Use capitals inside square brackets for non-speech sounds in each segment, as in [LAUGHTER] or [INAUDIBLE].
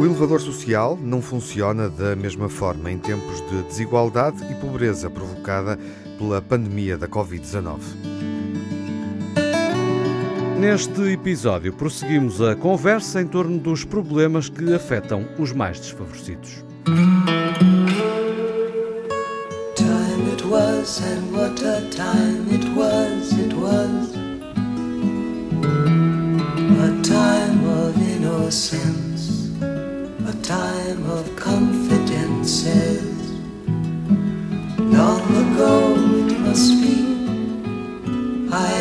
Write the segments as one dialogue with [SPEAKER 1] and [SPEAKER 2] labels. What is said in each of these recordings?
[SPEAKER 1] O elevador social não funciona da mesma forma em tempos de desigualdade e pobreza provocada pela pandemia da Covid-19.
[SPEAKER 2] Neste episódio, prosseguimos a conversa em torno dos problemas que afetam os mais desfavorecidos. Time it was, and what a time it was, it was. A time of innocence,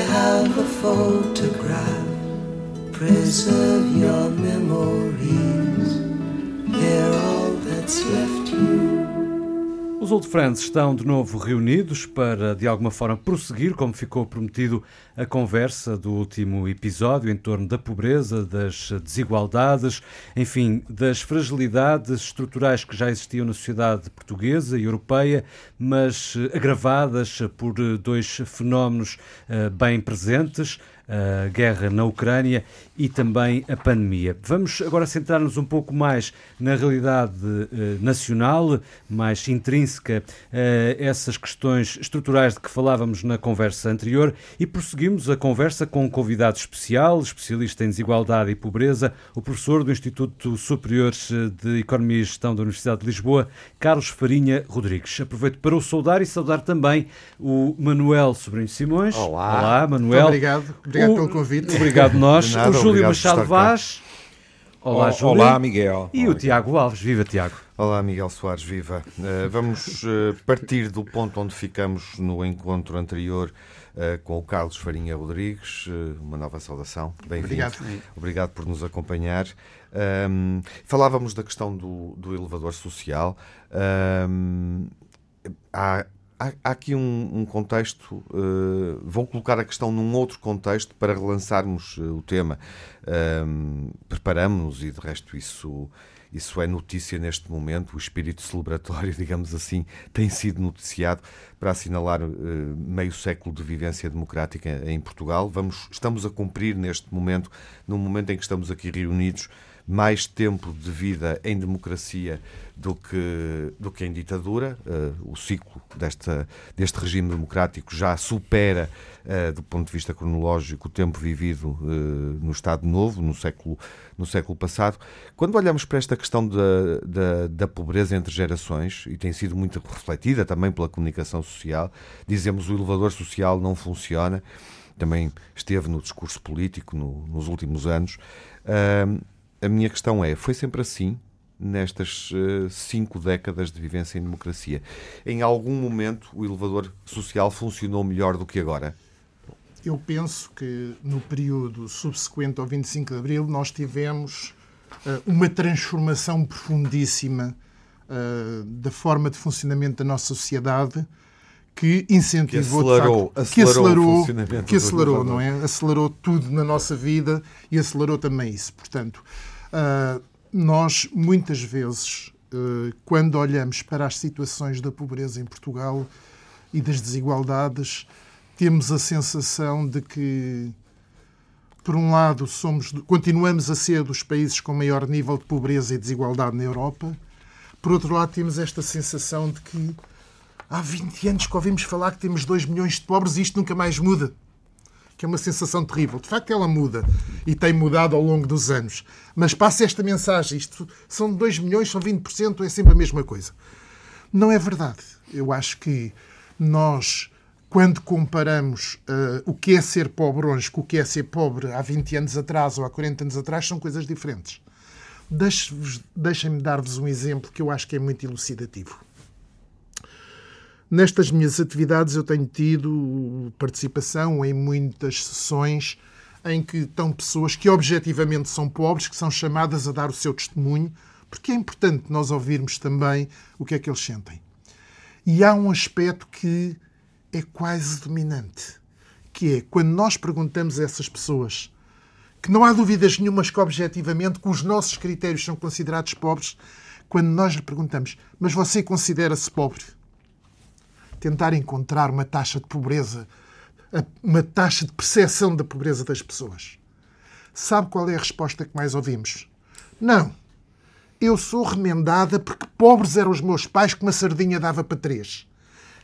[SPEAKER 2] have a photograph. Preserve your memories, they're all that's left you. Os Old Friends estão de novo reunidos para, de alguma forma, prosseguir, como ficou prometido, a conversa do último episódio em torno da pobreza, das desigualdades, enfim, das fragilidades estruturais que já existiam na sociedade portuguesa e europeia, mas eh, agravadas por dois fenómenos uh, bem presentes a guerra na Ucrânia e também a pandemia. Vamos agora centrar-nos um pouco mais na realidade eh, nacional, mais intrínseca a essas questões estruturais de que falávamos na conversa anterior e prosseguimos a conversa com um convidado especial, especialista em desigualdade e pobreza, o professor do Instituto Superior de Economia e Gestão da Universidade de Lisboa, Carlos Farinha Rodrigues. Aproveito para o saudar e saudar também o Manuel Sobrinho Simões.
[SPEAKER 3] Olá.
[SPEAKER 2] Olá, Manuel.
[SPEAKER 3] Muito obrigado. Obrigado o... pelo convite.
[SPEAKER 2] Obrigado nós.
[SPEAKER 1] Nada,
[SPEAKER 2] o Júlio Machado Vaz.
[SPEAKER 4] Olá, Júlio. Olá, Miguel.
[SPEAKER 2] E
[SPEAKER 4] Olá,
[SPEAKER 2] o Tiago Alves. Viva, Tiago.
[SPEAKER 1] Olá, Miguel Soares, viva. Uh, vamos uh, partir do ponto onde ficamos no encontro anterior uh, com o Carlos Farinha Rodrigues. uma nova saudação. Bem-vindo.
[SPEAKER 3] Obrigado.
[SPEAKER 1] Obrigado por nos acompanhar. Um, falávamos da questão do, do elevador social. Um, há há, aqui um, um contexto. Uh, colocar a questão num outro contexto para relançarmos uh, o tema. Um, Preparamos-nos e, de resto, isso. Isso é notícia neste momento, o espírito celebratório, [LAUGHS] digamos assim, tem sido noticiado para assinalar uh, meio século de vivência democrática em Portugal. Vamos, estamos a cumprir neste momento, no momento em que estamos aqui reunidos, mais tempo de vida em democracia do que, do que em ditadura. Uh, o ciclo desta, deste regime democrático já supera, uh, do ponto de vista cronológico, o tempo vivido uh, no Estado Novo, no século, no século passado. Quando olhamos para esta questão da, da, da pobreza entre gerações, e tem sido muito refletida também pela comunicação social, dizemos o elevador social não funciona, também esteve no discurso político no, nos últimos anos. Uh, a minha questão é: foi sempre assim nestas uh, cinco décadas de vivência em democracia? Em algum momento o elevador social funcionou melhor do que agora?
[SPEAKER 3] Eu penso que no período subsequente ao 25 de Abril nós tivemos uh, uma transformação profundíssima uh, da forma de funcionamento da nossa sociedade que incentivou
[SPEAKER 1] que acelerou,
[SPEAKER 3] facto,
[SPEAKER 1] que acelerou,
[SPEAKER 3] que acelerou, não é? Acelerou tudo na nossa vida e acelerou também isso. Portanto, uh, nós muitas vezes, uh, quando olhamos para as situações da pobreza em Portugal e das desigualdades, temos a sensação de que, por um lado, somos, continuamos a ser dos países com maior nível de pobreza e desigualdade na Europa. Por outro lado, temos esta sensação de que há 20 anos que ouvimos falar que temos 2 milhões de pobres e isto nunca mais muda. Que é uma sensação terrível. De facto, ela muda e tem mudado ao longo dos anos. Mas passa esta mensagem: isto são 2 milhões, são 20%, é sempre a mesma coisa. Não é verdade. Eu acho que nós, quando comparamos uh, o que é ser pobre hoje com o que é ser pobre há 20 anos atrás ou há 40 anos atrás, são coisas diferentes. Deixem-me dar-vos um exemplo que eu acho que é muito elucidativo. Nestas minhas atividades eu tenho tido participação em muitas sessões em que estão pessoas que objetivamente são pobres, que são chamadas a dar o seu testemunho, porque é importante nós ouvirmos também o que é que eles sentem. E há um aspecto que é quase dominante, que é quando nós perguntamos a essas pessoas que não há dúvidas nenhumas que objetivamente que os nossos critérios são considerados pobres, quando nós lhe perguntamos, mas você considera-se pobre? Tentar encontrar uma taxa de pobreza, uma taxa de percepção da pobreza das pessoas. Sabe qual é a resposta que mais ouvimos? Não. eu sou remendada porque pobres eram os meus pais que uma sardinha dava para três.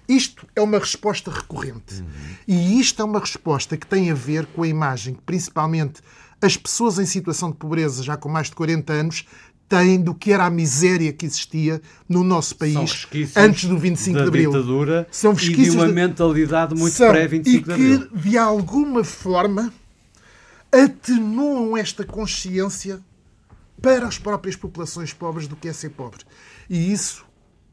[SPEAKER 3] Isto é uma resposta recorrente. Uhum. E isto é uma resposta que tem a ver com a imagem que, principalmente, as pessoas em situação de pobreza, já com mais de 40 anos, têm do que era a miséria que existia no nosso país antes do 25 de Abril.
[SPEAKER 5] Ditadura São resquícios e de uma mentalidade muito pré-25 de Abril.
[SPEAKER 3] E que, de alguma forma, atenuam esta consciência para as próprias populações pobres do que é ser pobre. E isso,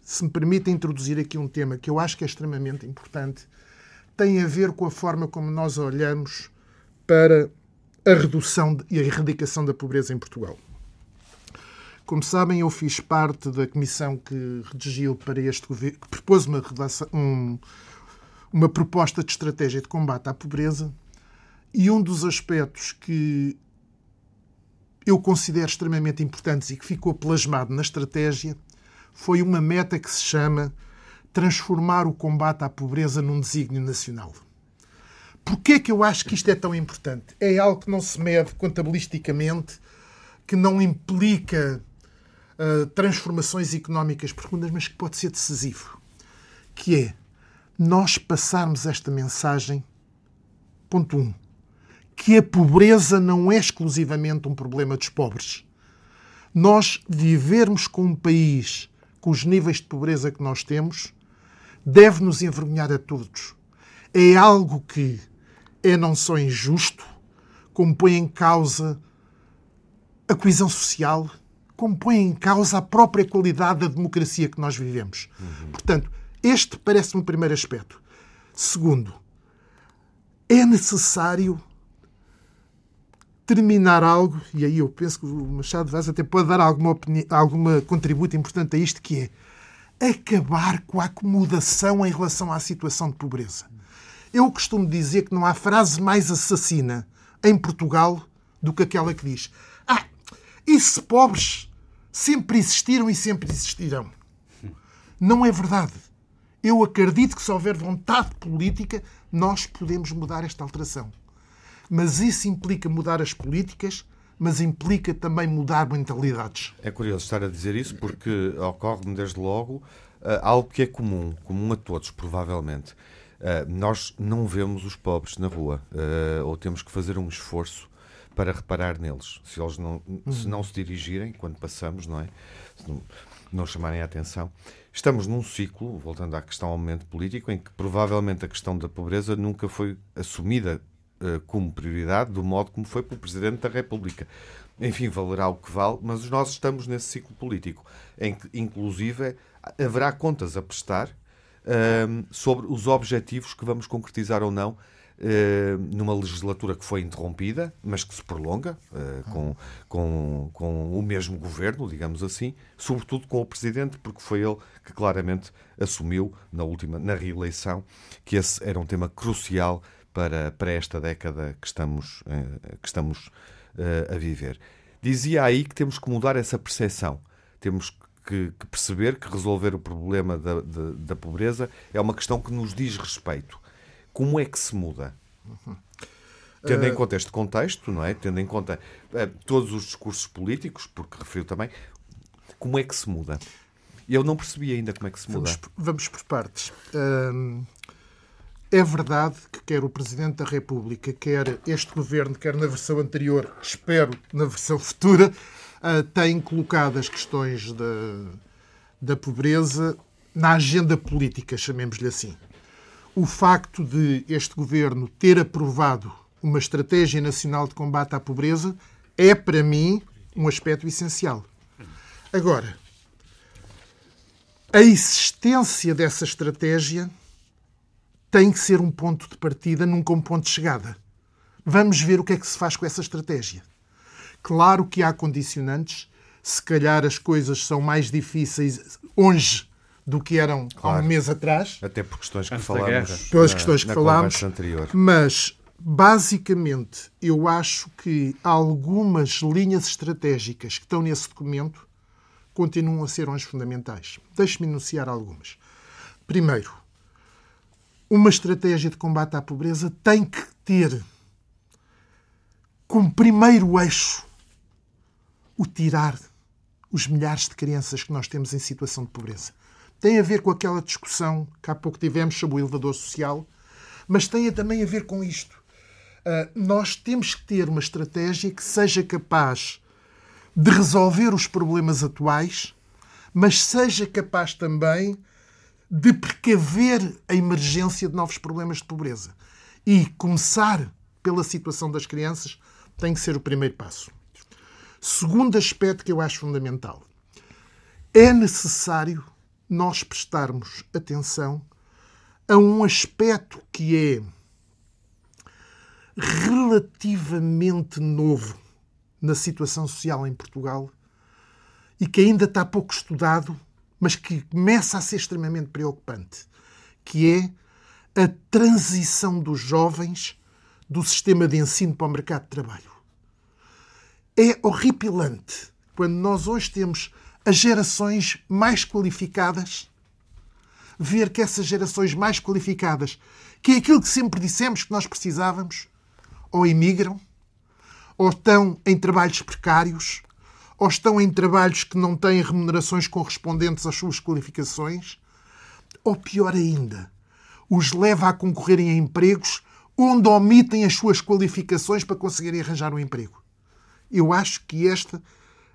[SPEAKER 3] se me permite introduzir aqui um tema que eu acho que é extremamente importante, tem a ver com a forma como nós olhamos para a redução e a erradicação da pobreza em Portugal. Como sabem, eu fiz parte da comissão que redigiu para este governo, que propôs uma, um, uma proposta de estratégia de combate à pobreza, e um dos aspectos que eu considero extremamente importantes e que ficou plasmado na estratégia foi uma meta que se chama transformar o combate à pobreza num desígnio nacional. Porquê é que eu acho que isto é tão importante? É algo que não se mede contabilisticamente, que não implica uh, transformações económicas profundas, mas que pode ser decisivo. Que é nós passarmos esta mensagem, ponto 1, um, que a pobreza não é exclusivamente um problema dos pobres. Nós vivermos com um país com os níveis de pobreza que nós temos deve nos envergonhar a todos. É algo que é não só injusto, como põe em causa a coesão social, como põe em causa a própria qualidade da democracia que nós vivemos. Uhum. Portanto, este parece-me o primeiro aspecto. Segundo, é necessário terminar algo, e aí eu penso que o Machado Vaz até pode dar alguma, alguma contributo importante a isto, que é acabar com a acomodação em relação à situação de pobreza. Eu costumo dizer que não há frase mais assassina em Portugal do que aquela que diz: Ah, e se pobres sempre existiram e sempre existirão. Não é verdade. Eu acredito que se houver vontade política, nós podemos mudar esta alteração. Mas isso implica mudar as políticas, mas implica também mudar mentalidades.
[SPEAKER 1] É curioso estar a dizer isso porque ocorre-me desde logo uh, algo que é comum, comum a todos, provavelmente. Uh, nós não vemos os pobres na rua, uh, ou temos que fazer um esforço para reparar neles. Se eles não, uhum. se não se dirigirem quando passamos, não é? Se não, não chamarem a atenção. Estamos num ciclo, voltando à questão ao momento político, em que provavelmente a questão da pobreza nunca foi assumida uh, como prioridade do modo como foi pelo Presidente da República. Enfim, valerá o que vale, mas nós estamos nesse ciclo político, em que, inclusive, haverá contas a prestar uh, sobre os objetivos que vamos concretizar ou não numa legislatura que foi interrompida, mas que se prolonga uh, com, com, com o mesmo governo, digamos assim, sobretudo com o Presidente, porque foi ele que claramente assumiu na última, na reeleição, que esse era um tema crucial para, para esta década que estamos, uh, que estamos a viver. Dizia aí que temos que mudar essa percepção. Temos que, que perceber que resolver o problema da, da, da pobreza é uma questão que nos diz respeito como é que se muda? Uhum. Tendo em conta este contexto, não é? Tendo em conta uh, todos os discursos políticos, porque referiu também, como é que se muda? Eu não percebi ainda como é que se muda.
[SPEAKER 3] Vamos, vamos por partes. Uh, é verdade que quer o Presidente da República, quer este governo, quer na versão anterior, espero na versão futura, uh, tem colocado as questões da, da pobreza na agenda política, chamemos-lhe assim o facto de este governo ter aprovado uma estratégia nacional de combate à pobreza é, para mim, um aspecto essencial. Agora, a existência dessa estratégia tem que ser um ponto de partida, nunca um ponto de chegada. Vamos ver o que é que se faz com essa estratégia. Claro que há condicionantes, se calhar as coisas são mais difíceis hoje do que eram claro. há um mês atrás.
[SPEAKER 1] Até por questões que falámos.
[SPEAKER 3] Pelas questões que falámos.
[SPEAKER 1] Anterior.
[SPEAKER 3] Mas, basicamente, eu acho que algumas linhas estratégicas que estão nesse documento continuam a ser as fundamentais. Deixe-me enunciar algumas. Primeiro, uma estratégia de combate à pobreza tem que ter como primeiro eixo o tirar os milhares de crianças que nós temos em situação de pobreza. Tem a ver com aquela discussão que há pouco tivemos sobre o elevador social, mas tem também a ver com isto. Uh, nós temos que ter uma estratégia que seja capaz de resolver os problemas atuais, mas seja capaz também de precaver a emergência de novos problemas de pobreza. E começar pela situação das crianças tem que ser o primeiro passo. Segundo aspecto que eu acho fundamental. É necessário nós prestarmos atenção a um aspecto que é relativamente novo na situação social em Portugal e que ainda está pouco estudado, mas que começa a ser extremamente preocupante, que é a transição dos jovens do sistema de ensino para o mercado de trabalho. É horripilante quando nós hoje temos as gerações mais qualificadas, ver que essas gerações mais qualificadas, que é aquilo que sempre dissemos que nós precisávamos, ou imigram, ou estão em trabalhos precários, ou estão em trabalhos que não têm remunerações correspondentes às suas qualificações, ou pior ainda, os leva a concorrerem a empregos onde omitem as suas qualificações para conseguirem arranjar um emprego. Eu acho que esta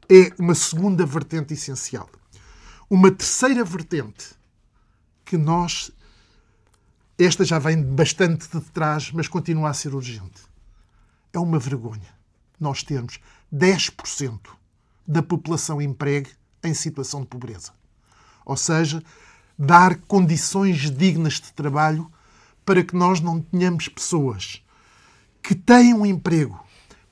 [SPEAKER 3] é uma segunda vertente essencial. Uma terceira vertente que nós. Esta já vem bastante de trás, mas continua a ser urgente. É uma vergonha nós termos 10% da população empregue em situação de pobreza. Ou seja, dar condições dignas de trabalho para que nós não tenhamos pessoas que têm um emprego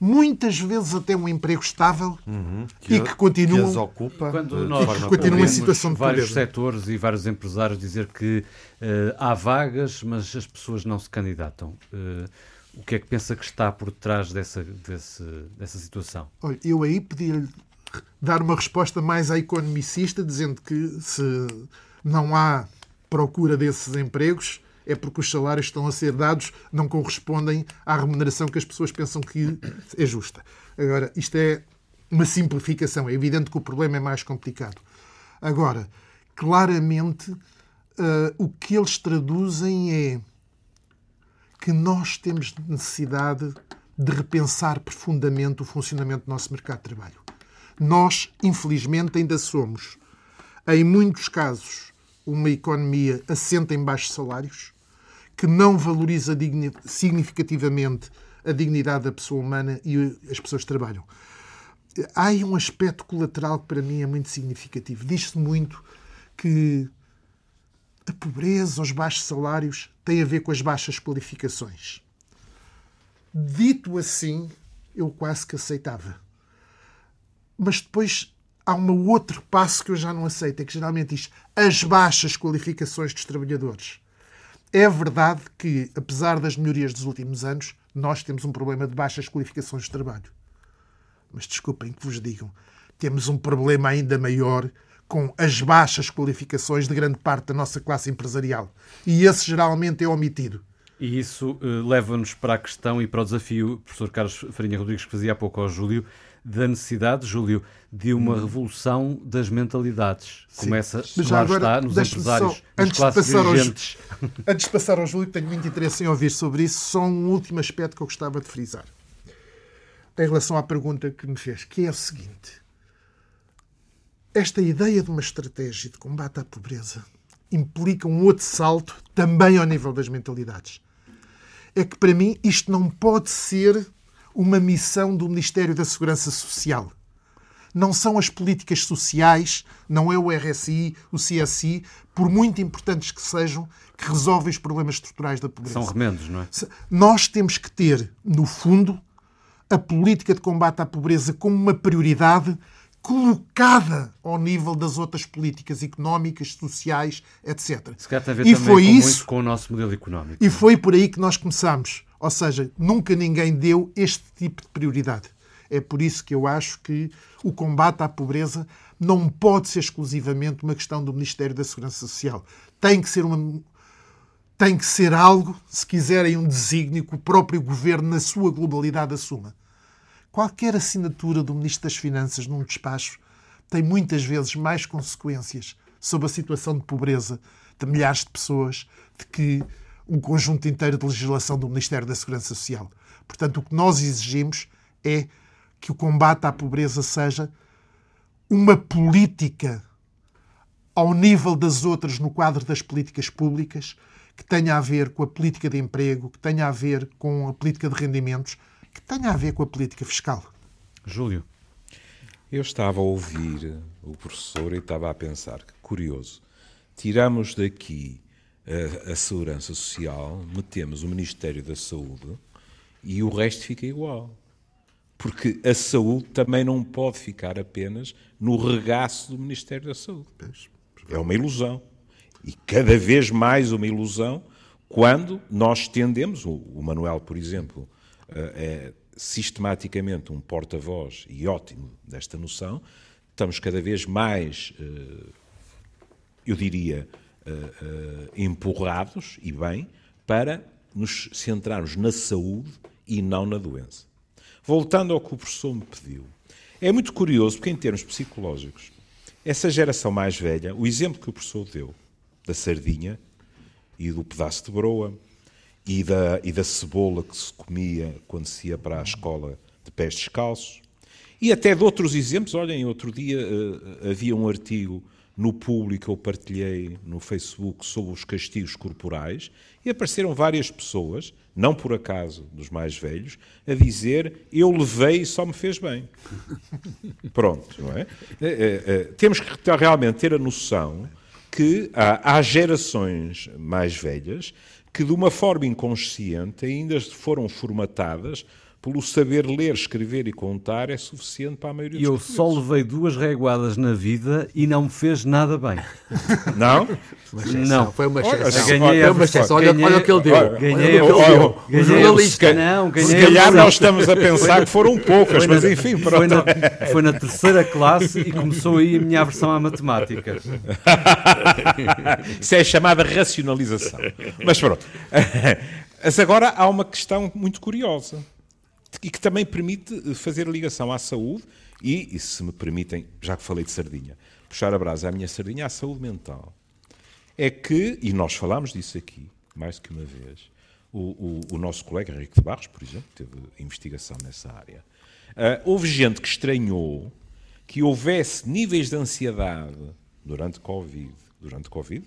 [SPEAKER 3] muitas vezes até um emprego estável
[SPEAKER 1] uhum, que,
[SPEAKER 3] e que continuam,
[SPEAKER 1] que ocupa
[SPEAKER 5] quando nós
[SPEAKER 3] que continuam em situação de
[SPEAKER 5] vários setores e vários empresários dizer que uh, há vagas, mas as pessoas não se candidatam. Uh, o que é que pensa que está por trás dessa, desse, dessa situação?
[SPEAKER 3] Olha, eu aí podia dar uma resposta mais à economicista, dizendo que se não há procura desses empregos, é porque os salários que estão a ser dados não correspondem à remuneração que as pessoas pensam que é justa. Agora, isto é uma simplificação. É evidente que o problema é mais complicado. Agora, claramente, uh, o que eles traduzem é que nós temos necessidade de repensar profundamente o funcionamento do nosso mercado de trabalho. Nós, infelizmente, ainda somos, em muitos casos, uma economia assenta em baixos salários, que não valoriza significativamente a dignidade da pessoa humana e as pessoas que trabalham. Há aí um aspecto colateral que para mim é muito significativo. Diz-se muito que a pobreza, os baixos salários, têm a ver com as baixas qualificações. Dito assim, eu quase que aceitava. Mas depois há um outro passo que eu já não aceito, é que geralmente diz as baixas qualificações dos trabalhadores. É verdade que, apesar das melhorias dos últimos anos, nós temos um problema de baixas qualificações de trabalho. Mas desculpem que vos digam, temos um problema ainda maior com as baixas qualificações de grande parte da nossa classe empresarial. E esse geralmente é omitido.
[SPEAKER 5] E isso uh, leva-nos para a questão e para o desafio, professor Carlos Farinha Rodrigues, que fazia há pouco ao Júlio, da necessidade, Júlio, de uma hum. revolução das mentalidades. Sim. Começa Mas já agora, está nos empresários, só, [LAUGHS] antes de passar dirigentes.
[SPEAKER 3] Aos, antes de passar ao Júlio, tenho muito interesse em ouvir sobre isso, só um último aspecto que eu gostava de frisar. Em relação à pergunta que me fez, que é o seguinte. Esta ideia de uma estratégia de combate à pobreza implica um outro salto também ao nível das mentalidades. É que, para mim, isto não pode ser uma missão do Ministério da Segurança Social. Não são as políticas sociais, não é o RSI, o CSI, por muito importantes que sejam, que resolvem os problemas estruturais da pobreza.
[SPEAKER 5] São remendos, não é?
[SPEAKER 3] Nós temos que ter, no fundo, a política de combate à pobreza como uma prioridade colocada ao nível das outras políticas económicas, sociais, etc.
[SPEAKER 5] Se calhar tem a ver e foi com isso, com o nosso modelo económico.
[SPEAKER 3] E foi por aí que nós começamos. Ou seja, nunca ninguém deu este tipo de prioridade. É por isso que eu acho que o combate à pobreza não pode ser exclusivamente uma questão do Ministério da Segurança Social. Tem que ser uma tem que ser algo, se quiserem, um desígnio que o próprio governo, na sua globalidade, assuma. Qualquer assinatura do Ministro das Finanças num despacho tem muitas vezes mais consequências sobre a situação de pobreza de milhares de pessoas do que um conjunto inteiro de legislação do Ministério da Segurança Social. Portanto, o que nós exigimos é que o combate à pobreza seja uma política ao nível das outras no quadro das políticas públicas, que tenha a ver com a política de emprego, que tenha a ver com a política de rendimentos, que tenha a ver com a política fiscal.
[SPEAKER 5] Júlio.
[SPEAKER 4] Eu estava a ouvir o professor e estava a pensar que curioso. Tiramos daqui a, a segurança social, metemos o Ministério da Saúde e o resto fica igual. Porque a saúde também não pode ficar apenas no regaço do Ministério da Saúde. É uma ilusão. E cada vez mais uma ilusão quando nós estendemos, o, Manuel, por exemplo, é sistematicamente um porta-voz e ótimo desta noção, estamos cada vez mais, eh, eu diria, eh, empurrados, e bem, para nos centrarmos na saúde e não na doença. Voltando ao que o professor me pediu, é muito curioso porque, em termos psicológicos, essa geração mais velha, o exemplo que o professor deu da sardinha e do pedaço de broa e da, e da cebola que se comia quando se ia para a escola de pés descalços, e até de outros exemplos. Olhem, outro dia uh, havia um artigo no público que eu partilhei no Facebook sobre os castigos corporais e apareceram várias pessoas, não por acaso dos mais velhos, a dizer eu levei e só me fez bem. [LAUGHS] Pronto, não é? é, é temos que realmente ter a noção que há, há gerações mais velhas que, de uma forma inconsciente, ainda foram formatadas pelo saber ler, escrever e contar é suficiente para a maioria dos
[SPEAKER 5] Eu só levei duas reguadas na vida e não me fez nada bem.
[SPEAKER 4] Não?
[SPEAKER 5] Não.
[SPEAKER 6] Foi uma exceção.
[SPEAKER 5] Olha, ganhei
[SPEAKER 6] foi uma exceção. Olha, olha o que ele deu.
[SPEAKER 5] Ganhei olha, olha,
[SPEAKER 4] ganhei o jornalista. Não, ganhei se calhar nós estamos a pensar que foram poucas, foi mas na, enfim, pronto.
[SPEAKER 5] Foi na, foi na terceira classe e começou aí a minha aversão à matemática.
[SPEAKER 4] Isso é chamada racionalização. Mas pronto. Mas agora há uma questão muito curiosa e que também permite eh, fazer ligação à saúde e, e, se me permitem, já que falei de sardinha, puxar a brasa à minha sardinha, à saúde mental. É que, e nós falámos disso aqui, mais que uma vez, o, o, o nosso colega Henrique de Barros, por exemplo, teve investigação nessa área. Uh, houve gente que estranhou que houvesse níveis de ansiedade durante Covid. Durante Covid?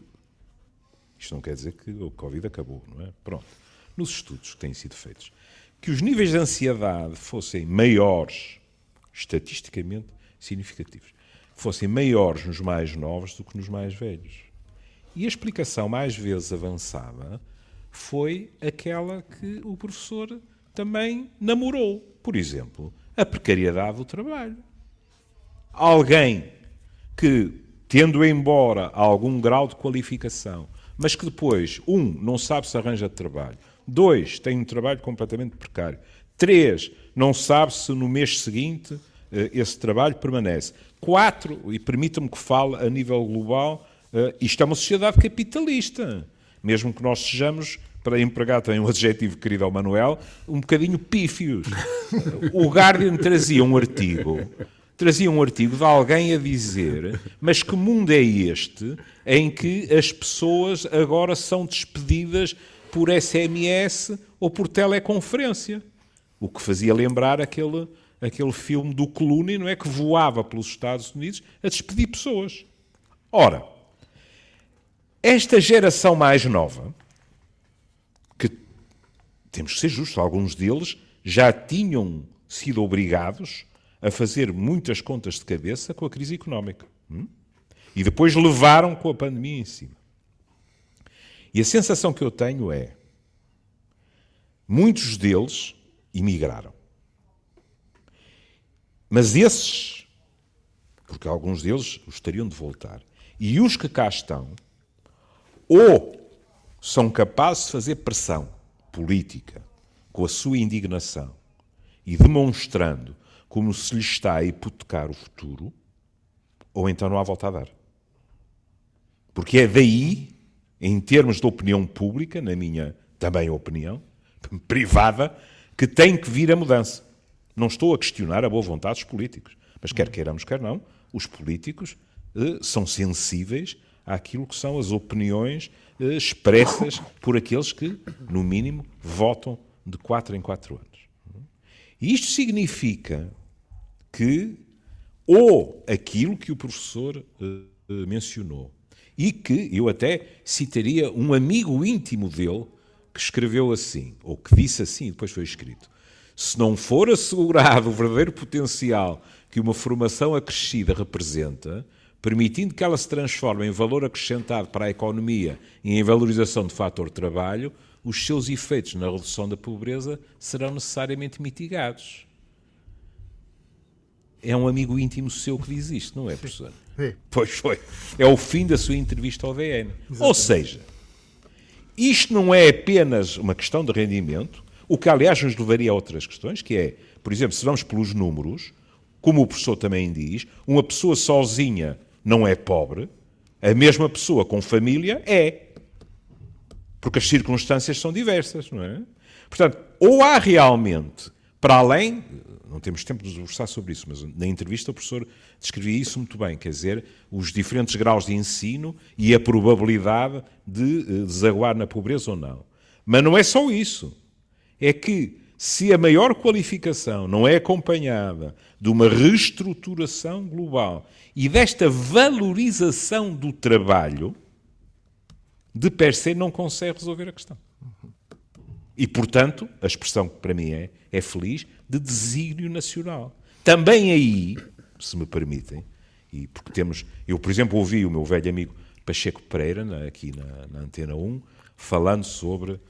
[SPEAKER 4] Isto não quer dizer que o Covid acabou, não é? Pronto. Nos estudos que têm sido feitos que os níveis de ansiedade fossem maiores, estatisticamente significativos, fossem maiores nos mais novos do que nos mais velhos. E a explicação mais vezes avançada foi aquela que o professor também namorou. Por exemplo, a precariedade do trabalho. Alguém que, tendo embora algum grau de qualificação, mas que depois, um, não sabe se arranja de trabalho, Dois, tem um trabalho completamente precário. Três, não sabe se no mês seguinte eh, esse trabalho permanece. Quatro, e permita-me que fale a nível global, eh, isto é uma sociedade capitalista. Mesmo que nós sejamos, para empregar também um adjetivo querido ao Manuel, um bocadinho pífios. O Guardian trazia um artigo trazia um artigo de alguém a dizer: Mas que mundo é este em que as pessoas agora são despedidas por SMS ou por teleconferência. O que fazia lembrar aquele, aquele filme do Clooney, não é? Que voava pelos Estados Unidos a despedir pessoas. Ora, esta geração mais nova, que temos que ser justos, alguns deles já tinham sido obrigados a fazer muitas contas de cabeça com a crise económica. Hum? E depois levaram com a pandemia em cima. E a sensação que eu tenho é: muitos deles emigraram. Mas esses, porque alguns deles gostariam de voltar, e os que cá estão, ou são capazes de fazer pressão política com a sua indignação e demonstrando como se lhe está a hipotecar o futuro, ou então não há volta a dar. Porque é daí em termos de opinião pública, na minha também opinião, [LAUGHS] privada, que tem que vir a mudança. Não estou a questionar a boa vontade dos políticos, mas quer queiramos, quer não, os políticos eh, são sensíveis àquilo que são as opiniões eh, expressas por aqueles que, no mínimo, votam de quatro em quatro anos. Isto significa que, ou aquilo que o professor mencionou, e que eu até citaria um amigo íntimo dele que escreveu assim, ou que disse assim, e depois foi escrito: se não for assegurado o verdadeiro potencial que uma formação acrescida representa, permitindo que ela se transforme em valor acrescentado para a economia e em valorização do fator trabalho, os seus efeitos na redução da pobreza serão necessariamente mitigados. É um amigo íntimo seu que diz isto, não é, professor?
[SPEAKER 3] É.
[SPEAKER 4] Pois foi. É o fim da sua entrevista ao DN. Exatamente. Ou seja, isto não é apenas uma questão de rendimento, o que, aliás, nos levaria a outras questões, que é, por exemplo, se vamos pelos números, como o professor também diz, uma pessoa sozinha não é pobre, a mesma pessoa com família é. Porque as circunstâncias são diversas, não é? Portanto, ou há realmente, para além, não temos tempo de debruçar sobre isso, mas na entrevista o professor descrevia isso muito bem, quer dizer, os diferentes graus de ensino e a probabilidade de eh, desaguar na pobreza ou não. Mas não é só isso é que se a maior qualificação não é acompanhada de uma reestruturação global e desta valorização do trabalho, de per se não consegue resolver a questão. E, portanto, a expressão que para mim é, é feliz, de desígnio nacional. Também aí, se me permitem, e porque temos. Eu, por exemplo, ouvi o meu velho amigo Pacheco Pereira, aqui na, na Antena 1, falando sobre uh,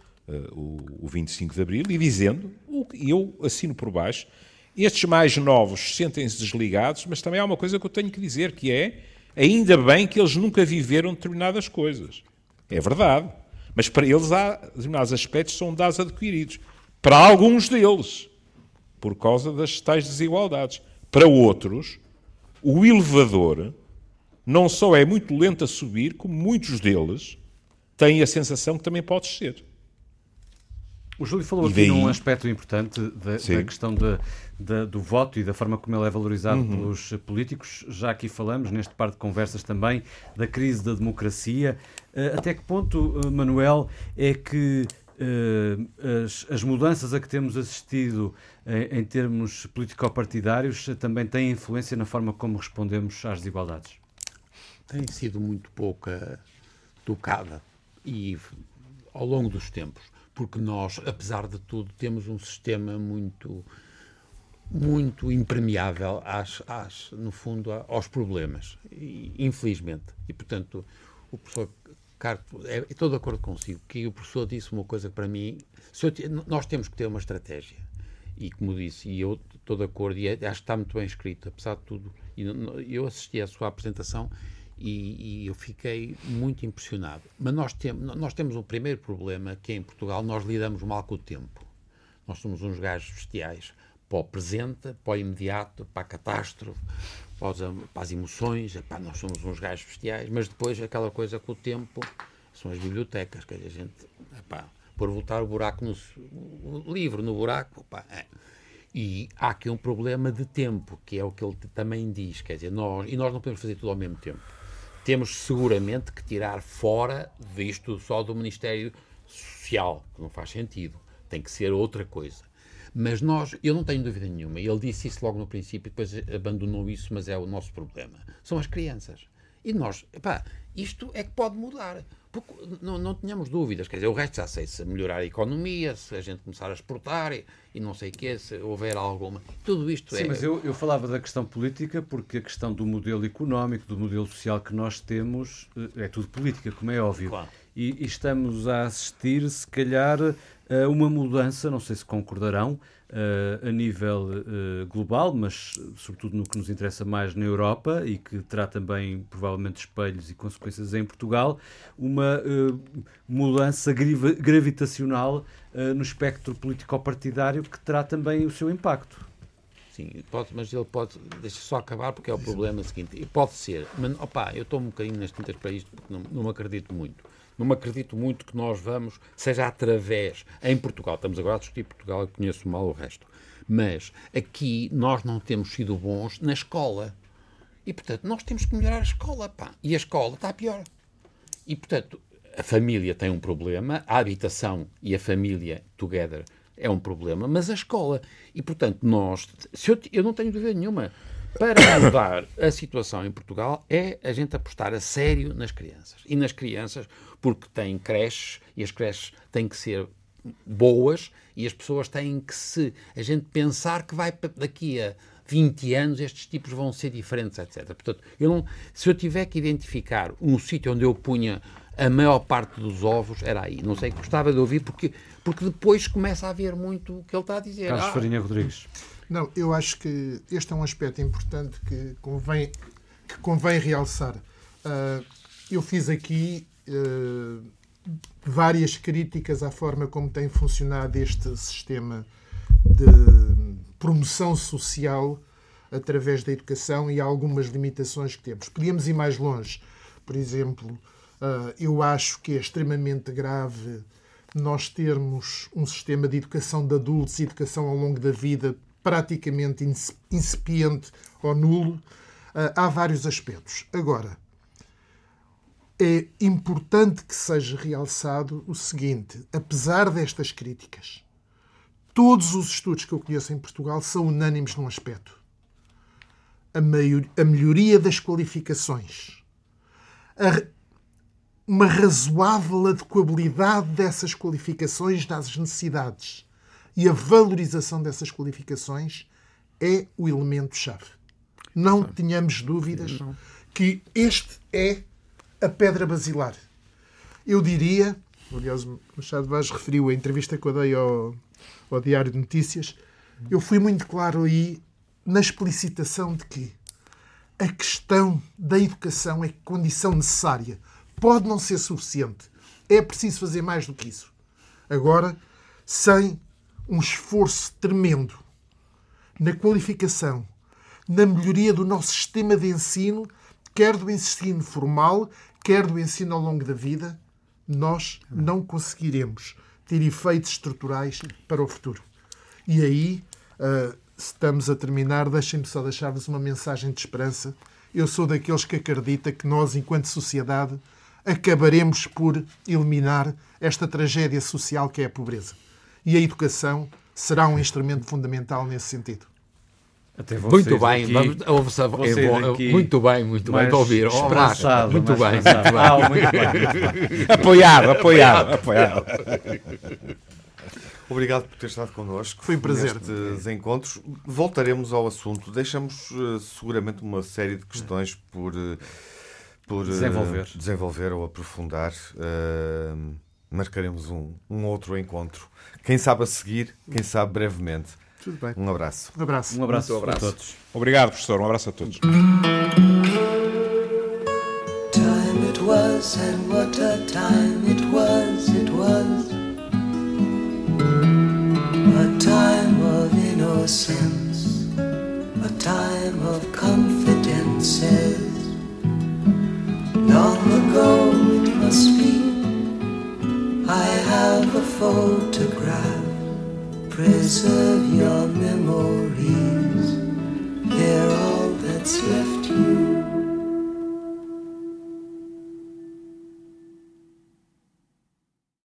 [SPEAKER 4] o, o 25 de Abril, e dizendo, e eu assino por baixo, estes mais novos sentem-se desligados, mas também há uma coisa que eu tenho que dizer, que é, ainda bem que eles nunca viveram determinadas coisas. É verdade. Mas para eles há determinados aspectos são dados adquiridos. Para alguns deles, por causa das tais desigualdades. Para outros, o elevador não só é muito lento a subir, como muitos deles têm a sensação que também pode ser.
[SPEAKER 5] O Júlio falou daí... aqui num aspecto importante da, da questão de, de, do voto e da forma como ele é valorizado uhum. pelos políticos. Já aqui falamos, neste par de conversas também, da crise da democracia. Uh, até que ponto, uh, Manuel, é que uh, as, as, mudanças a que temos assistido em termos político-partidários também têm influência na forma como respondemos às desigualdades?
[SPEAKER 6] Tem sido muito pouca tocada e ao longo dos tempos porque nós, apesar de tudo, temos um sistema muito muito impermeável às, às, no fundo aos problemas, infelizmente. E portanto, o professor Carto, é, estou de acordo consigo, que o professor disse uma coisa que para mim, eu, nós temos que ter uma estratégia. E como disse, e eu estou de acordo, e é, acho que está muito bem escrito, apesar de tudo. E eu assisti à sua apresentação e, e, eu fiquei muito impressionado. Mas nós, tem, nós temos um primeiro problema que é em Portugal nós lidamos mal com o tempo. Nós somos uns gajos bestiais para o presente, para o imediato, para a catástrofe, para, os, para as emoções. Epá, nós somos uns gajos bestiais, mas depois aquela coisa com o tempo são as bibliotecas, que a gente, epá, por voltar o buraco no o livro no buraco, é. E há aqui um problema de tempo, que é o que ele também diz, quer dizer, nós, e nós não podemos fazer tudo ao mesmo tempo temos seguramente que tirar fora visto só do Ministério Social, que não faz sentido. Tem que ser outra coisa. Mas nós, eu não tenho dúvida nenhuma, ele disse isso logo no princípio, depois abandonou isso, mas é o nosso problema. São as crianças. E nós, epá, isto é que pode mudar. Porque não, não tínhamos dúvidas, quer dizer, o resto já sei, se melhorar a economia, se a gente começar a exportar e, e não sei o quê, se houver alguma. Tudo isto
[SPEAKER 5] Sim,
[SPEAKER 6] é.
[SPEAKER 5] Sim, mas eu, eu falava da questão política porque a questão do modelo económico, do modelo social que nós temos, eh, é tudo política, como é óbvio. Claro. E, e estamos a assistir, se calhar, a uma mudança, não sei se concordarão, uh, a nível uh, global, mas sobretudo no que nos interessa mais na Europa e que terá também provavelmente espelhos e consequências em Portugal, uma uh, mudança gravitacional no espectro político-partidário que terá também o seu impacto.
[SPEAKER 6] Sim, pode, mas ele pode. Deixa só acabar, porque é o problema seguinte. Pode ser, mas opa, eu estou um bocadinho nas tintas para isto, porque não, não acredito muito não me acredito muito que nós vamos, seja através, em Portugal, estamos agora a discutir Portugal, eu conheço mal o resto, mas aqui nós não temos sido bons na escola. E, portanto, nós temos que melhorar a escola, pá. E a escola está pior. E, portanto, a família tem um problema, a habitação e a família together é um problema, mas a escola. E, portanto, nós. Se eu, eu não tenho dúvida nenhuma. Para mudar a situação em Portugal é a gente apostar a sério nas crianças. E nas crianças, porque têm creches e as creches têm que ser boas e as pessoas têm que se. a gente pensar que vai daqui a 20 anos estes tipos vão ser diferentes, etc. Portanto, eu não, se eu tiver que identificar um sítio onde eu punha a maior parte dos ovos, era aí. Não sei, gostava de ouvir, porque, porque depois começa a haver muito o que ele está a dizer.
[SPEAKER 5] Carlos ah, Farinha Rodrigues.
[SPEAKER 3] Não, eu acho que este é um aspecto importante que convém, que convém realçar. Uh, eu fiz aqui uh, várias críticas à forma como tem funcionado este sistema de promoção social através da educação e algumas limitações que temos. Podíamos ir mais longe. Por exemplo, uh, eu acho que é extremamente grave nós termos um sistema de educação de adultos e educação ao longo da vida praticamente incipiente ou nulo. Uh, há vários aspectos. Agora, é importante que seja realçado o seguinte: apesar destas críticas, todos os estudos que eu conheço em Portugal são unânimes num aspecto. A, maior, a melhoria das qualificações, a, uma razoável adequabilidade dessas qualificações às necessidades e a valorização dessas qualificações é o elemento-chave. Não tenhamos dúvidas que este é a pedra basilar. Eu diria, aliás, o Machado Vaz referiu a entrevista que eu dei ao, ao Diário de Notícias, eu fui muito claro aí na explicitação de que a questão da educação é condição necessária. Pode não ser suficiente. É preciso fazer mais do que isso. Agora, sem um esforço tremendo na qualificação, na melhoria do nosso sistema de ensino, quer do ensino formal, quer do ensino ao longo da vida, nós não conseguiremos ter efeitos estruturais para o futuro. E aí, uh, estamos a terminar, deixem-me só deixar-vos uma mensagem de esperança. Eu sou daqueles que acredita que nós, enquanto sociedade, acabaremos por eliminar esta tragédia social que é a pobreza e a educação será um instrumento fundamental nesse sentido.
[SPEAKER 6] muito bem, vamos, é bom, muito bem, muito bem para ouvir.
[SPEAKER 5] Esperançado,
[SPEAKER 6] muito, bem, muito
[SPEAKER 5] bem. Ah, muito bem. [LAUGHS]
[SPEAKER 4] apoiado, apoiado, apoiado. [LAUGHS]
[SPEAKER 1] Obrigado por ter estado connosco.
[SPEAKER 3] Foi um prazer.
[SPEAKER 1] Nestes encontros. Voltaremos ao assunto. Deixamos uh, seguramente uma série de questões por, uh, por uh,
[SPEAKER 5] desenvolver.
[SPEAKER 1] desenvolver ou aprofundar. Marcaremos um, um outro encontro. Quem sabe a seguir, quem sabe brevemente.
[SPEAKER 3] Tudo bem.
[SPEAKER 1] Um abraço.
[SPEAKER 3] Um abraço.
[SPEAKER 5] Um abraço,
[SPEAKER 6] um abraço.
[SPEAKER 5] a todos.
[SPEAKER 4] Obrigado, professor. Um abraço a todos.
[SPEAKER 2] Time it was, and what a time it was, it was. Photograph. Preserve your memories. They're all that's left you.